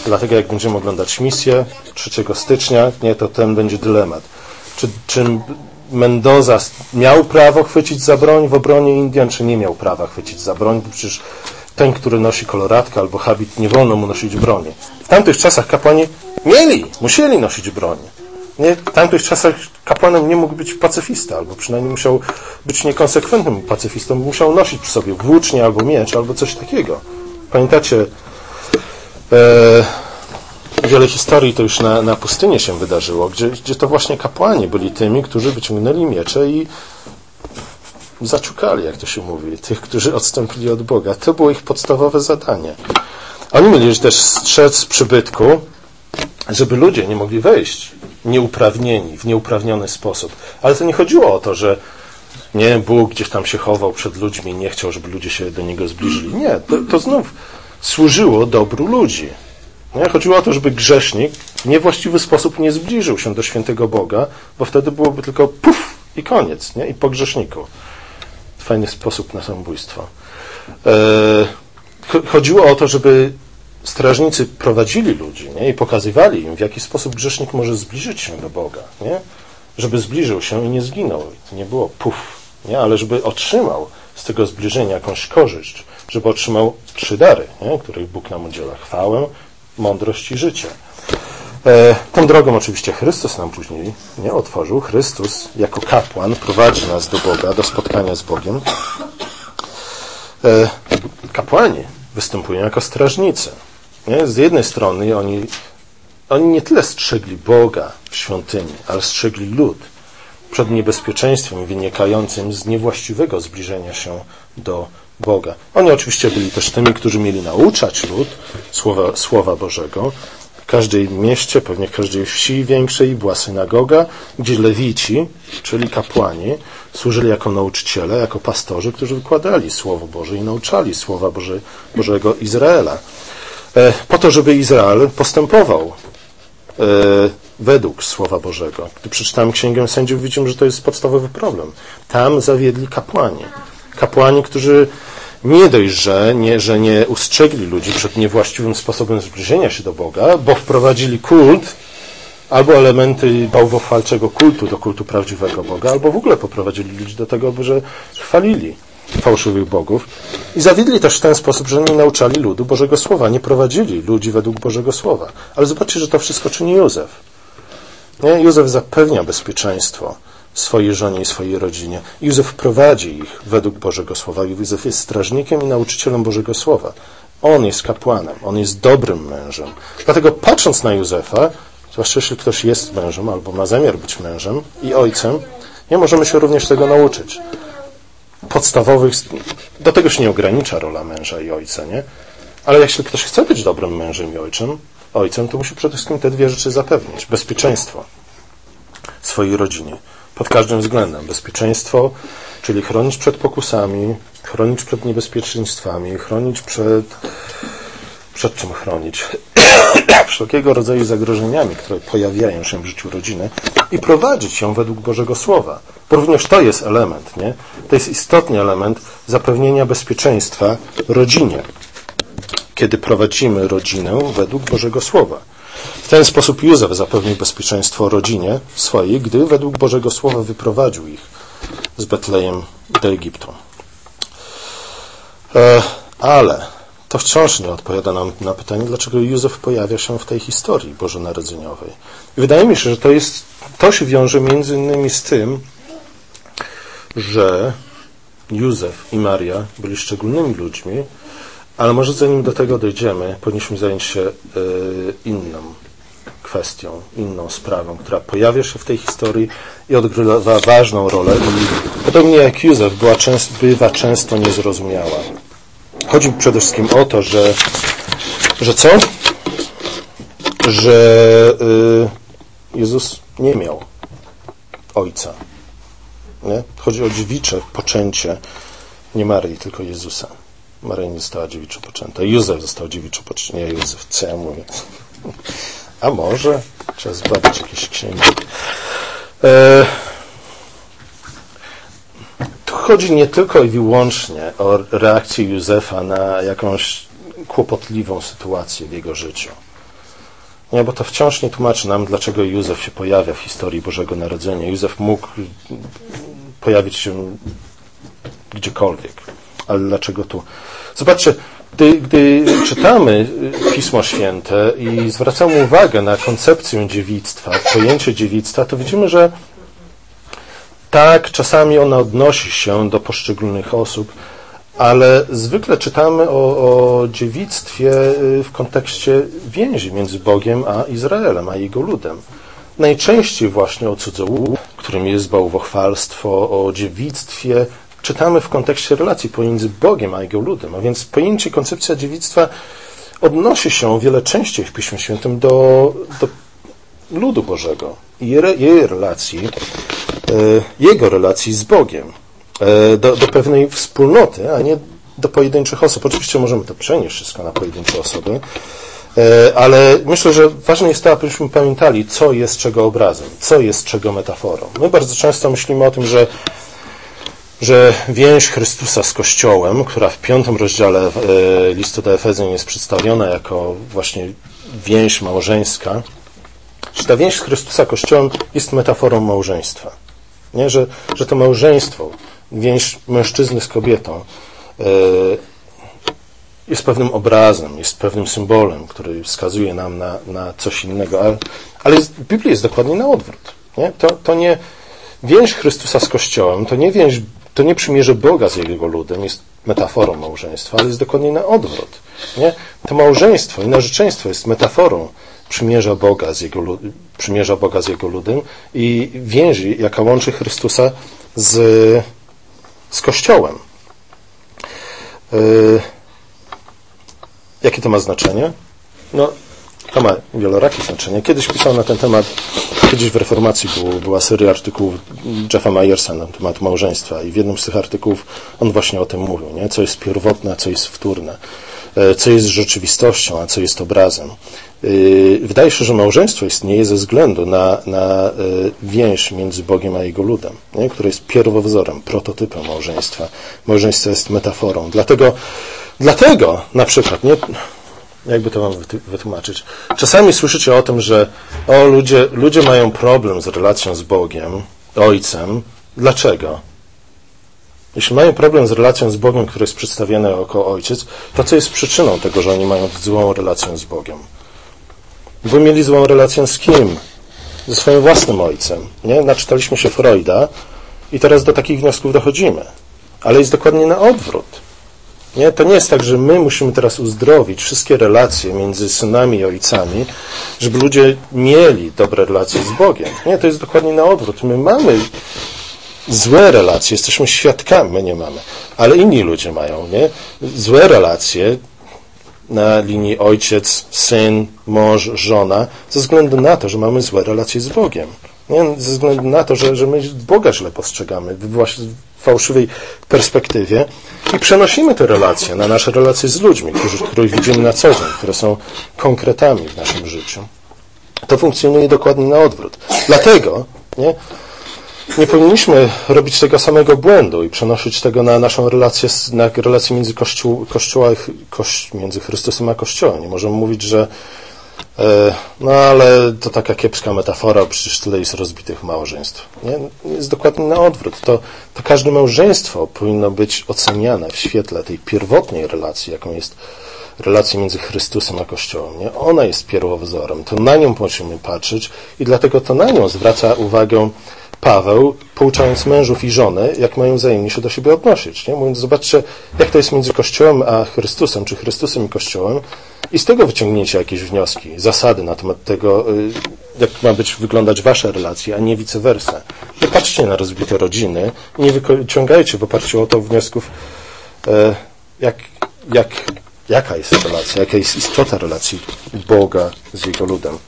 Dlatego jak będziemy oglądać misję 3 stycznia, nie, to ten będzie dylemat. Czy, czy Mendoza miał prawo chwycić za broń w obronie Indian, czy nie miał prawa chwycić za broń? Bo przecież ten, który nosi koloratkę albo habit, nie wolno mu nosić broni. W tamtych czasach kapłani mieli, musieli nosić broń. Nie, w tamtych czasach kapłanem nie mógł być pacyfista, albo przynajmniej musiał być niekonsekwentnym pacyfistą, musiał nosić przy sobie włócznie albo miecz, albo coś takiego. Pamiętacie, e, wiele historii to już na, na pustyni się wydarzyło, gdzie, gdzie to właśnie kapłani byli tymi, którzy wyciągnęli miecze i zaciukali, jak to się mówi, tych, którzy odstąpili od Boga. To było ich podstawowe zadanie. Oni mieli też strzec przybytku, żeby ludzie nie mogli wejść nieuprawnieni, w nieuprawniony sposób. Ale to nie chodziło o to, że nie, Bóg gdzieś tam się chował przed ludźmi, nie chciał, żeby ludzie się do Niego zbliżyli. Nie, to, to znów służyło dobru ludzi. Nie? Chodziło o to, żeby grzesznik w niewłaściwy sposób nie zbliżył się do świętego Boga, bo wtedy byłoby tylko puf i koniec, nie? i po grzeszniku. Fajny sposób na samobójstwo. E, chodziło o to, żeby strażnicy prowadzili ludzi nie? i pokazywali im, w jaki sposób grzesznik może zbliżyć się do Boga. Nie? Żeby zbliżył się i nie zginął. Nie było puf, nie? ale żeby otrzymał z tego zbliżenia jakąś korzyść, żeby otrzymał trzy dary, nie? których Bóg nam udziela. Chwałę, mądrość życie. E, tą drogą oczywiście Chrystus nam później nie otworzył. Chrystus jako kapłan prowadzi nas do Boga, do spotkania z Bogiem. E, kapłani występują jako strażnicy. Z jednej strony oni, oni nie tyle strzegli Boga w świątyni, ale strzegli lud przed niebezpieczeństwem wynikającym z niewłaściwego zbliżenia się do Boga. Oni oczywiście byli też tymi, którzy mieli nauczać lud Słowa, Słowa Bożego. W każdej mieście, pewnie w każdej wsi większej była synagoga, gdzie lewici, czyli kapłani, służyli jako nauczyciele, jako pastorzy, którzy wykładali Słowo Boże i nauczali Słowa Boże, Bożego Izraela. E, po to, żeby Izrael postępował e, według Słowa Bożego. Gdy przeczytamy Księgę Sędziów, widzimy, że to jest podstawowy problem. Tam zawiedli kapłani. Kapłani, którzy nie dość, że nie, że nie ustrzegli ludzi przed niewłaściwym sposobem zbliżenia się do Boga, bo wprowadzili kult albo elementy bałwochwalczego kultu do kultu prawdziwego Boga, albo w ogóle poprowadzili ludzi do tego, że chwalili fałszywych bogów. I zawiedli też w ten sposób, że nie nauczali ludu Bożego Słowa, nie prowadzili ludzi według Bożego Słowa. Ale zobaczcie, że to wszystko czyni Józef. Nie? Józef zapewnia bezpieczeństwo swojej żonie i swojej rodzinie. Józef prowadzi ich według Bożego Słowa. Józef jest strażnikiem i nauczycielem Bożego Słowa. On jest kapłanem, on jest dobrym mężem. Dlatego patrząc na Józefa, zwłaszcza jeśli ktoś jest mężem albo ma zamiar być mężem i ojcem, nie możemy się również tego nauczyć. Podstawowych, do tego się nie ogranicza rola męża i ojca, nie? Ale jeśli ktoś chce być dobrym mężem i ojcem, ojcem, to musi przede wszystkim te dwie rzeczy zapewnić. Bezpieczeństwo swojej rodzinie. Pod każdym względem. Bezpieczeństwo, czyli chronić przed pokusami, chronić przed niebezpieczeństwami, chronić przed... Przed czym chronić? Wszelkiego rodzaju zagrożeniami, które pojawiają się w życiu rodziny i prowadzić ją według Bożego Słowa. Bo również to jest element, nie? To jest istotny element zapewnienia bezpieczeństwa rodzinie, kiedy prowadzimy rodzinę według Bożego Słowa. W ten sposób Józef zapewnił bezpieczeństwo rodzinie swojej, gdy według Bożego Słowa wyprowadził ich z Betlejem do Egiptu. E, ale to wciąż nie odpowiada nam na pytanie, dlaczego Józef pojawia się w tej historii bożonarodzeniowej. I wydaje mi się, że to, jest, to się wiąże między innymi z tym, że Józef i Maria byli szczególnymi ludźmi, ale może zanim do tego dojdziemy, powinniśmy zająć się y, inną kwestią, inną sprawą, która pojawia się w tej historii i odgrywa ważną rolę i podobnie jak Józef była bywa często niezrozumiała. Chodzi przede wszystkim o to, że, że co? Że y, Jezus nie miał ojca. Nie? Chodzi o dziewicze poczęcie nie Maryi, tylko Jezusa. Maryja nie została dziewiczo poczęta. Józef został dziewiczo poczęty. Nie Józef, co ja mówię? A może? Trzeba zbadać jakieś księgi. E, tu chodzi nie tylko i wyłącznie o reakcję Józefa na jakąś kłopotliwą sytuację w jego życiu. Nie, bo to wciąż nie tłumaczy nam, dlaczego Józef się pojawia w historii Bożego Narodzenia. Józef mógł pojawić się gdziekolwiek. Ale dlaczego tu? Zobaczcie, gdy, gdy czytamy Pismo Święte i zwracamy uwagę na koncepcję dziewictwa, pojęcie dziewictwa, to widzimy, że tak, czasami ona odnosi się do poszczególnych osób, ale zwykle czytamy o, o dziewictwie w kontekście więzi między Bogiem a Izraelem, a jego ludem. Najczęściej właśnie o cudzołóstwie, którym jest bałwochwalstwo, o dziewictwie, czytamy w kontekście relacji pomiędzy Bogiem a Jego ludem. A więc pojęcie, koncepcja dziewictwa odnosi się o wiele częściej w Piśmie Świętym do, do ludu Bożego i jej relacji, e, jego relacji z Bogiem, e, do, do pewnej wspólnoty, a nie do pojedynczych osób. Oczywiście możemy to przenieść wszystko na pojedyncze osoby, e, ale myślę, że ważne jest to, abyśmy pamiętali, co jest czego obrazem, co jest czego metaforą. My bardzo często myślimy o tym, że że więź Chrystusa z Kościołem, która w piątym rozdziale e, listu do Efezjan jest przedstawiona jako właśnie więź małżeńska, że ta więź Chrystusa Kościołem jest metaforą małżeństwa. Nie? Że, że to małżeństwo, więź mężczyzny z kobietą e, jest pewnym obrazem, jest pewnym symbolem, który wskazuje nam na, na coś innego, ale, ale jest, w Biblii jest dokładnie na odwrót. Nie? To, to nie więź Chrystusa z Kościołem, to nie więź to nie przymierze Boga z jego ludem jest metaforą małżeństwa, ale jest dokładnie na odwrót. Nie? To małżeństwo i narzeczeństwo jest metaforą przymierza Boga z jego, przymierza Boga z jego ludem i więzi, jaka łączy Chrystusa z, z Kościołem. Yy, jakie to ma znaczenie? No, to ma wielorakie znaczenie. Kiedyś pisał na ten temat, kiedyś w Reformacji był, była seria artykułów Jeffa Myersa na temat małżeństwa i w jednym z tych artykułów on właśnie o tym mówił, nie? co jest pierwotne, a co jest wtórne, e, co jest rzeczywistością, a co jest obrazem. E, wydaje się, że małżeństwo istnieje ze względu na, na e, więź między Bogiem a Jego ludem, nie? które jest pierwowzorem, prototypem małżeństwa. Małżeństwo jest metaforą. Dlatego, dlatego na przykład, nie, jakby to mam wytłumaczyć? Czasami słyszycie o tym, że o, ludzie, ludzie mają problem z relacją z Bogiem, Ojcem. Dlaczego? Jeśli mają problem z relacją z Bogiem, który jest przedstawiony jako Ojciec, to co jest przyczyną tego, że oni mają złą relację z Bogiem? Bo mieli złą relację z kim? Ze swoim własnym Ojcem. Nie? Naczytaliśmy się Freuda i teraz do takich wniosków dochodzimy. Ale jest dokładnie na odwrót. Nie? To nie jest tak, że my musimy teraz uzdrowić wszystkie relacje między synami i ojcami, żeby ludzie mieli dobre relacje z Bogiem. Nie, to jest dokładnie na odwrót. My mamy złe relacje, jesteśmy świadkami, my nie mamy, ale inni ludzie mają, nie? Złe relacje, na linii ojciec, syn, mąż, żona, ze względu na to, że mamy złe relacje z Bogiem. Nie? Ze względu na to, że, że my Boga źle postrzegamy, właśnie w fałszywej perspektywie i przenosimy te relacje na nasze relacje z ludźmi, którzy, których widzimy na co dzień, które są konkretami w naszym życiu. To funkcjonuje dokładnie na odwrót. Dlatego nie, nie powinniśmy robić tego samego błędu i przenosić tego na naszą relację, na relację między Kościół, Kościoła, między Chrystusem a Kościołem. Nie możemy mówić, że no ale to taka kiepska metafora, przecież tyle jest rozbitych małżeństw. Nie? Jest dokładnie na odwrót. To, to każde małżeństwo powinno być oceniane w świetle tej pierwotnej relacji, jaką jest relacja między Chrystusem a Kościołem. Nie? Ona jest pierwowzorem. To na nią musimy patrzeć i dlatego to na nią zwraca uwagę Paweł, pouczając mężów i żony, jak mają wzajemnie się do siebie odnosić. Nie? Mówiąc, zobaczcie, jak to jest między Kościołem a Chrystusem, czy Chrystusem i Kościołem i z tego wyciągnięcie jakieś wnioski, zasady na temat tego, y, jak ma być wyglądać wasze relacje, a nie vice versa. Nie patrzcie na rozbite rodziny, nie wyciągajcie w oparciu o to wniosków, e, jak, jak, jaka jest relacja, jaka jest istota relacji Boga z Jego ludem.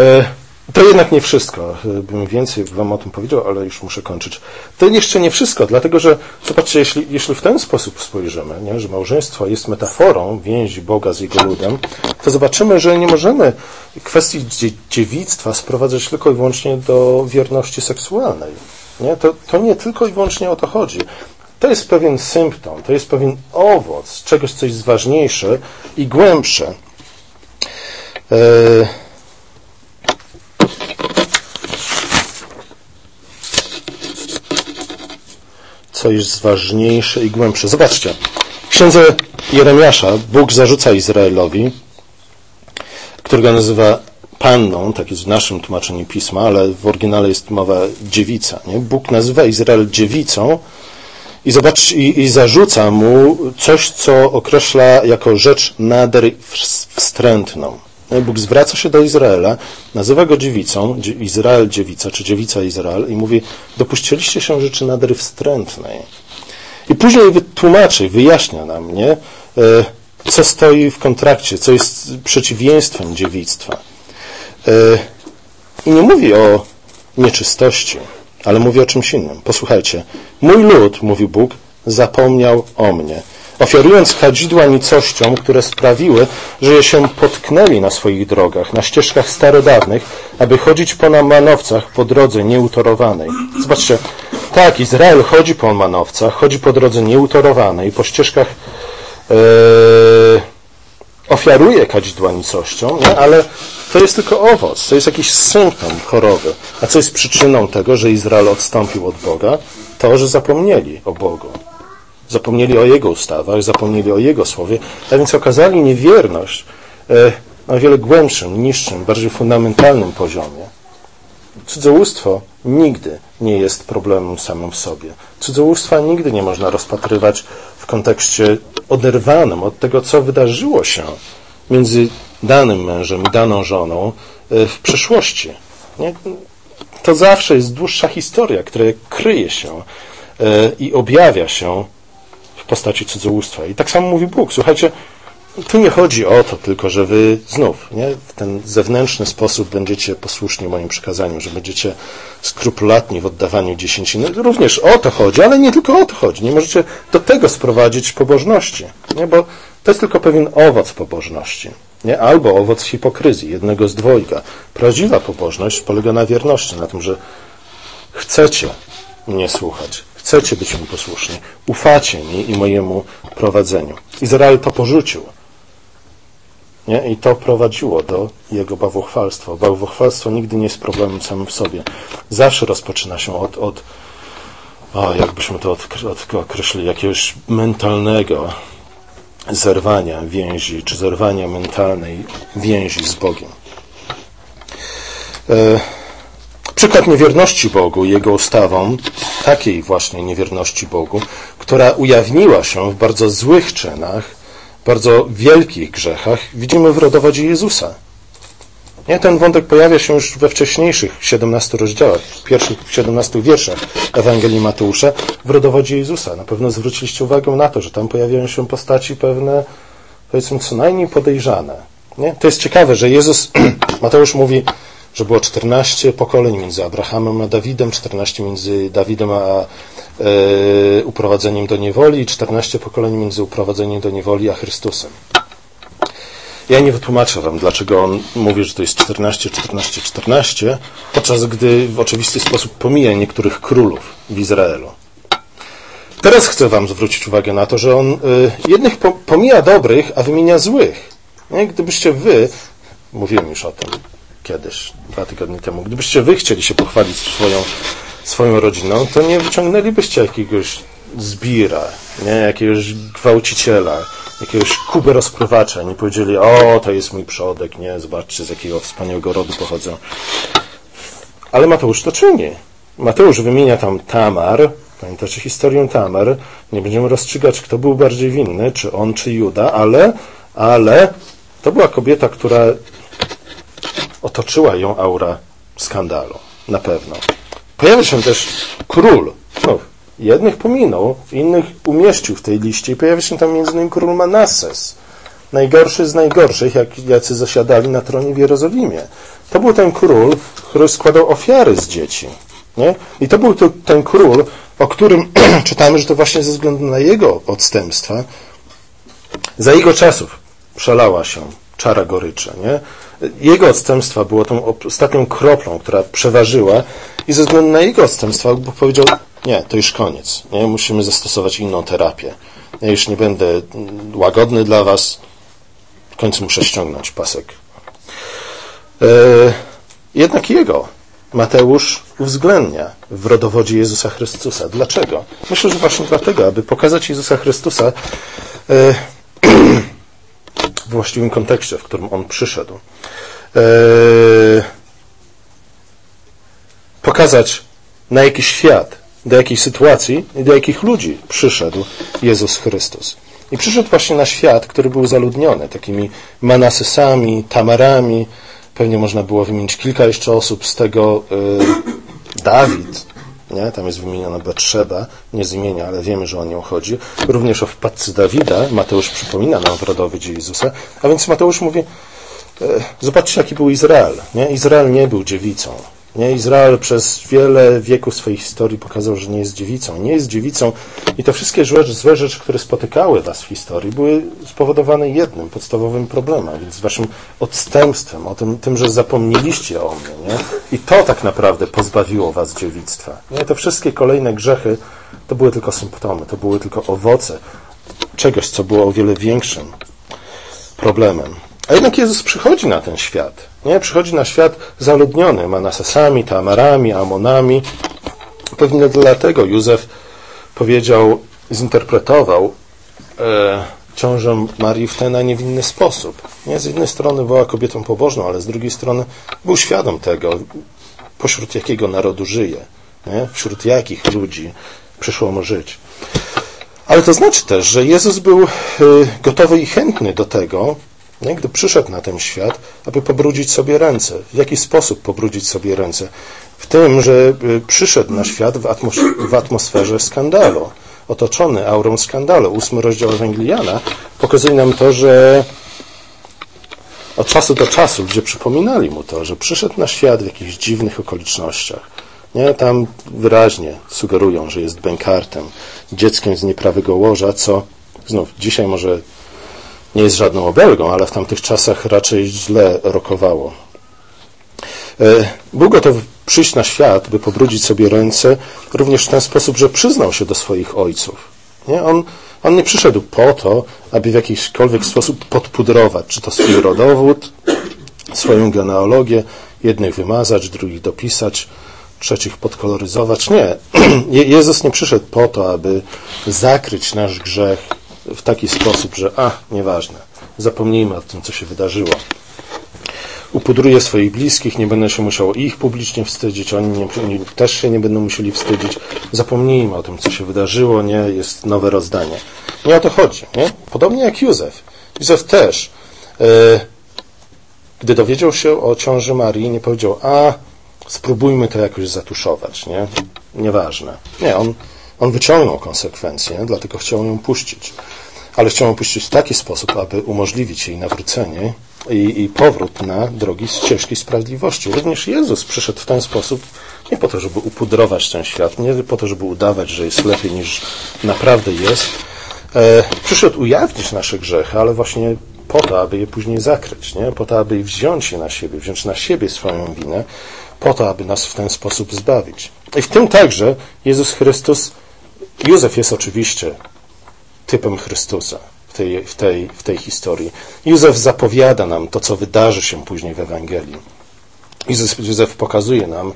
E, to jednak nie wszystko. Bym więcej Wam o tym powiedział, ale już muszę kończyć. To jeszcze nie wszystko, dlatego że, zobaczcie, jeśli, jeśli w ten sposób spojrzymy, nie, że małżeństwo jest metaforą więzi Boga z Jego ludem, to zobaczymy, że nie możemy kwestii dziewictwa sprowadzać tylko i wyłącznie do wierności seksualnej. Nie? To, to nie tylko i wyłącznie o to chodzi. To jest pewien symptom, to jest pewien owoc czegoś, co jest ważniejsze i głębsze. Yy co jest ważniejsze i głębsze. Zobaczcie, w księdze Jeremiasza Bóg zarzuca Izraelowi, którego nazywa panną, tak jest w naszym tłumaczeniu pisma, ale w oryginale jest mowa dziewica. Nie? Bóg nazywa Izrael dziewicą i, zobacz, i, i zarzuca mu coś, co określa jako rzecz nader wstrętną. Bóg zwraca się do Izraela, nazywa go dziewicą, Izrael dziewica, czy dziewica Izrael i mówi, dopuściliście się rzeczy nader wstrętnej. I później wytłumaczy, wyjaśnia nam, nie, e, co stoi w kontrakcie, co jest przeciwieństwem dziewictwa. E, I nie mówi o nieczystości, ale mówi o czymś innym. Posłuchajcie. Mój lud, mówi Bóg, zapomniał o mnie ofiarując kadzidła nicościom, które sprawiły, że je się potknęli na swoich drogach, na ścieżkach starodawnych, aby chodzić po manowcach po drodze nieutorowanej. Zobaczcie, tak, Izrael chodzi po manowcach, chodzi po drodze nieutorowanej, po ścieżkach yy, ofiaruje kadzidła nicościom, nie? ale to jest tylko owoc, to jest jakiś symptom choroby. A co jest przyczyną tego, że Izrael odstąpił od Boga? To, że zapomnieli o Bogu. Zapomnieli o Jego ustawach, zapomnieli o Jego słowie, a więc okazali niewierność e, na wiele głębszym, niższym, bardziej fundamentalnym poziomie. Cudzołóstwo nigdy nie jest problemem samym w sobie. Cudzołóstwa nigdy nie można rozpatrywać w kontekście oderwanym od tego, co wydarzyło się między danym mężem i daną żoną e, w przeszłości. Nie? To zawsze jest dłuższa historia, która kryje się e, i objawia się postaci cudzołóstwa. I tak samo mówi Bóg. Słuchajcie, tu nie chodzi o to tylko, że wy znów nie, w ten zewnętrzny sposób będziecie posłuszni moim przykazaniom, że będziecie skrupulatni w oddawaniu dziesięciny. Również o to chodzi, ale nie tylko o to chodzi. Nie możecie do tego sprowadzić pobożności, nie, bo to jest tylko pewien owoc pobożności. Nie? Albo owoc hipokryzji, jednego z dwojga. Prawdziwa pobożność polega na wierności, na tym, że chcecie mnie słuchać, Chcecie być mi posłuszni. Ufacie mi i mojemu prowadzeniu. Izrael to porzucił. Nie? I to prowadziło do jego bałwochwalstwa. Bałwochwalstwo nigdy nie jest problemem samym w sobie. Zawsze rozpoczyna się od, od o, jakbyśmy to określili, jakiegoś mentalnego zerwania więzi, czy zerwania mentalnej więzi z Bogiem. E, Przykład niewierności Bogu Jego ustawom, takiej właśnie niewierności Bogu, która ujawniła się w bardzo złych czynach, bardzo wielkich grzechach, widzimy w rodowodzie Jezusa. Nie, ten wątek pojawia się już we wcześniejszych 17 rozdziałach, w pierwszych 17 wierszach Ewangelii Mateusza w rodowodzie Jezusa. Na pewno zwróciliście uwagę na to, że tam pojawiają się postaci pewne, powiedzmy co najmniej podejrzane. Nie? To jest ciekawe, że Jezus, Mateusz mówi, że było 14 pokoleń między Abrahamem a Dawidem, 14 między Dawidem a e, uprowadzeniem do niewoli i 14 pokoleń między uprowadzeniem do niewoli a Chrystusem. Ja nie wytłumaczę Wam, dlaczego on mówi, że to jest 14, 14, 14, podczas gdy w oczywisty sposób pomija niektórych królów w Izraelu. Teraz chcę Wam zwrócić uwagę na to, że on y, jednych pomija dobrych, a wymienia złych. Nie? Gdybyście Wy, mówiłem już o tym kiedyś, dwa tygodnie temu, gdybyście Wy chcieli się pochwalić swoją, swoją rodziną, to nie wyciągnęlibyście jakiegoś zbira, nie? jakiegoś gwałciciela, jakiegoś Kuby rozprowacza. Nie powiedzieli, o, to jest mój przodek, nie, zobaczcie, z jakiego wspaniałego rodu pochodzę. Ale Mateusz to czyni. Mateusz wymienia tam Tamar, pamiętacie historię Tamar, nie będziemy rozstrzygać, kto był bardziej winny, czy on, czy Juda, ale, ale to była kobieta, która otoczyła ją aura skandalu, na pewno. Pojawia się też król, no, Jednych pominął, innych umieścił w tej liście i pojawia się tam innymi król Manasses. Najgorszy z najgorszych, jak, jacy zasiadali na tronie w Jerozolimie. To był ten król, który składał ofiary z dzieci. Nie? I to był to, ten król, o którym czytamy, że to właśnie ze względu na jego odstępstwa, za jego czasów przelała się czara gorycze. Nie? Jego odstępstwa było tą ostatnią kroplą, która przeważyła i ze względu na jego odstępstwa Bóg powiedział, nie, to już koniec. Nie? Musimy zastosować inną terapię. Ja już nie będę łagodny dla was. W końcu muszę ściągnąć pasek. E, jednak jego Mateusz uwzględnia w rodowodzie Jezusa Chrystusa. Dlaczego? Myślę, że właśnie dlatego, aby pokazać Jezusa Chrystusa e, w właściwym kontekście, w którym On przyszedł. E, pokazać, na jaki świat do jakiej sytuacji i do jakich ludzi przyszedł Jezus Chrystus. I przyszedł właśnie na świat, który był zaludniony takimi Manasesami, Tamarami. Pewnie można było wymienić kilka jeszcze osób z tego y, Dawid, nie? tam jest wymieniona Betrzeba, nie z imienia, ale wiemy, że o nią chodzi. Również o wpadce Dawida, Mateusz przypomina nam w rodowidzie Jezusa, a więc Mateusz mówi, y, zobaczcie jaki był Izrael. Nie? Izrael nie był dziewicą. Nie? Izrael przez wiele wieków swojej historii pokazał, że nie jest dziewicą. Nie jest dziewicą i te wszystkie złe, złe rzeczy, które spotykały Was w historii, były spowodowane jednym podstawowym problemem, więc Waszym odstępstwem, o tym, tym że zapomnieliście o mnie. Nie? I to tak naprawdę pozbawiło Was dziewictwa. Nie? Te wszystkie kolejne grzechy to były tylko symptomy, to były tylko owoce czegoś, co było o wiele większym problemem. A jednak Jezus przychodzi na ten świat. Nie? Przychodzi na świat zaludniony Manasesami, Tamarami, Amonami. Pewnie dlatego Józef powiedział, zinterpretował e, ciążę Marii w ten, a nie inny sposób. Nie? Z jednej strony była kobietą pobożną, ale z drugiej strony był świadom tego, pośród jakiego narodu żyje, nie? wśród jakich ludzi przyszło mu żyć. Ale to znaczy też, że Jezus był e, gotowy i chętny do tego, nie? Gdy przyszedł na ten świat, aby pobrudzić sobie ręce. W jaki sposób pobrudzić sobie ręce? W tym, że y, przyszedł na świat w atmosferze skandalu, otoczony aurą skandalu. Ósmy rozdział Ewangeliana pokazuje nam to, że od czasu do czasu ludzie przypominali mu to, że przyszedł na świat w jakichś dziwnych okolicznościach. Nie, tam wyraźnie sugerują, że jest bękartem, dzieckiem z nieprawego łoża, co znów dzisiaj może nie jest żadną obelgą, ale w tamtych czasach raczej źle rokowało. E, był gotów przyjść na świat, by pobrudzić sobie ręce, również w ten sposób, że przyznał się do swoich ojców. Nie? On, on nie przyszedł po to, aby w jakikolwiek sposób podpudrować, czy to swój rodowód, swoją genealogię, jednych wymazać, drugich dopisać, trzecich podkoloryzować. Nie. Jezus nie przyszedł po to, aby zakryć nasz grzech w taki sposób, że a, nieważne, zapomnijmy o tym, co się wydarzyło. Upudruję swoich bliskich, nie będę się musiał ich publicznie wstydzić, oni, nie, oni też się nie będą musieli wstydzić. Zapomnijmy o tym, co się wydarzyło, nie, jest nowe rozdanie. Nie o to chodzi, nie? Podobnie jak Józef. Józef też, yy, gdy dowiedział się o ciąży Marii, nie powiedział, a, spróbujmy to jakoś zatuszować, nie? Nieważne. Nie, on on wyciągnął konsekwencje, dlatego chciał ją puścić. Ale chciał ją puścić w taki sposób, aby umożliwić jej nawrócenie i, i powrót na drogi ścieżki sprawiedliwości. Również Jezus przyszedł w ten sposób nie po to, żeby upudrować ten świat, nie po to, żeby udawać, że jest lepiej niż naprawdę jest. E, przyszedł ujawnić nasze grzechy, ale właśnie po to, aby je później zakryć, nie? po to, aby wziąć je na siebie, wziąć na siebie swoją winę, po to, aby nas w ten sposób zbawić. I w tym także Jezus Chrystus, Józef jest oczywiście typem Chrystusa w tej, w tej, w tej historii. Józef zapowiada nam to, co wydarzy się później w Ewangelii. Józef, Józef pokazuje nam,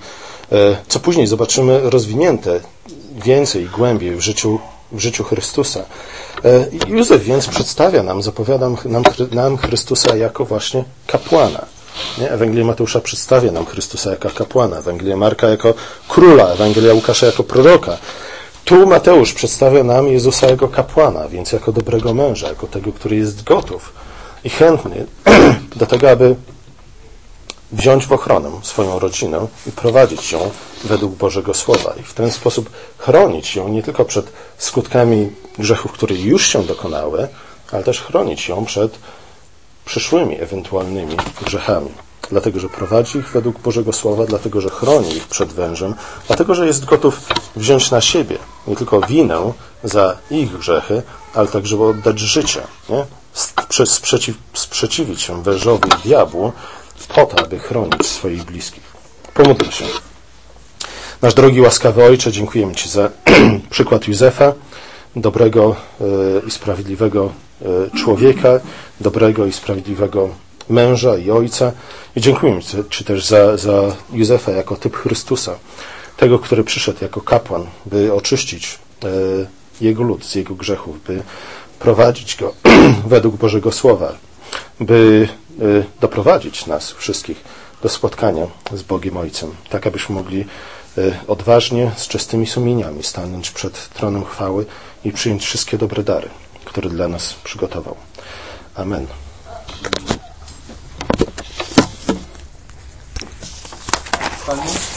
e, co później zobaczymy rozwinięte więcej i głębiej w życiu, w życiu Chrystusa. E, Józef więc przedstawia nam, zapowiada nam, nam Chrystusa jako właśnie kapłana. Nie? Ewangelia Mateusza przedstawia nam Chrystusa jako kapłana, Ewangelia Marka jako króla, Ewangelia Łukasza jako proroka. Tu Mateusz przedstawia nam Jezusa jako kapłana, więc jako dobrego męża, jako tego, który jest gotów i chętny do tego, aby wziąć w ochronę swoją rodzinę i prowadzić ją według Bożego Słowa i w ten sposób chronić ją nie tylko przed skutkami grzechów, które już się dokonały, ale też chronić ją przed przyszłymi ewentualnymi grzechami. Dlatego, że prowadzi ich według Bożego Słowa, dlatego, że chroni ich przed wężem, dlatego, że jest gotów wziąć na siebie nie tylko winę za ich grzechy, ale także oddać życie, nie? Sprzeciw, sprzeciwić się wężowi diabłu po to, aby chronić swoich bliskich. Pomódlmy się. Nasz drogi łaskawy Ojcze, dziękujemy Ci za przykład Józefa, dobrego e, i sprawiedliwego e, człowieka, dobrego i sprawiedliwego męża i ojca. I dziękujemy Ci też za, za Józefa jako typ Chrystusa, tego, który przyszedł jako kapłan, by oczyścić e, jego lud z jego grzechów, by prowadzić go według Bożego Słowa, by doprowadzić nas wszystkich do spotkania z Bogiem Ojcem, tak abyśmy mogli odważnie, z czystymi sumieniami stanąć przed tronem chwały i przyjąć wszystkie dobre dary, które dla nas przygotował. Amen. قلبه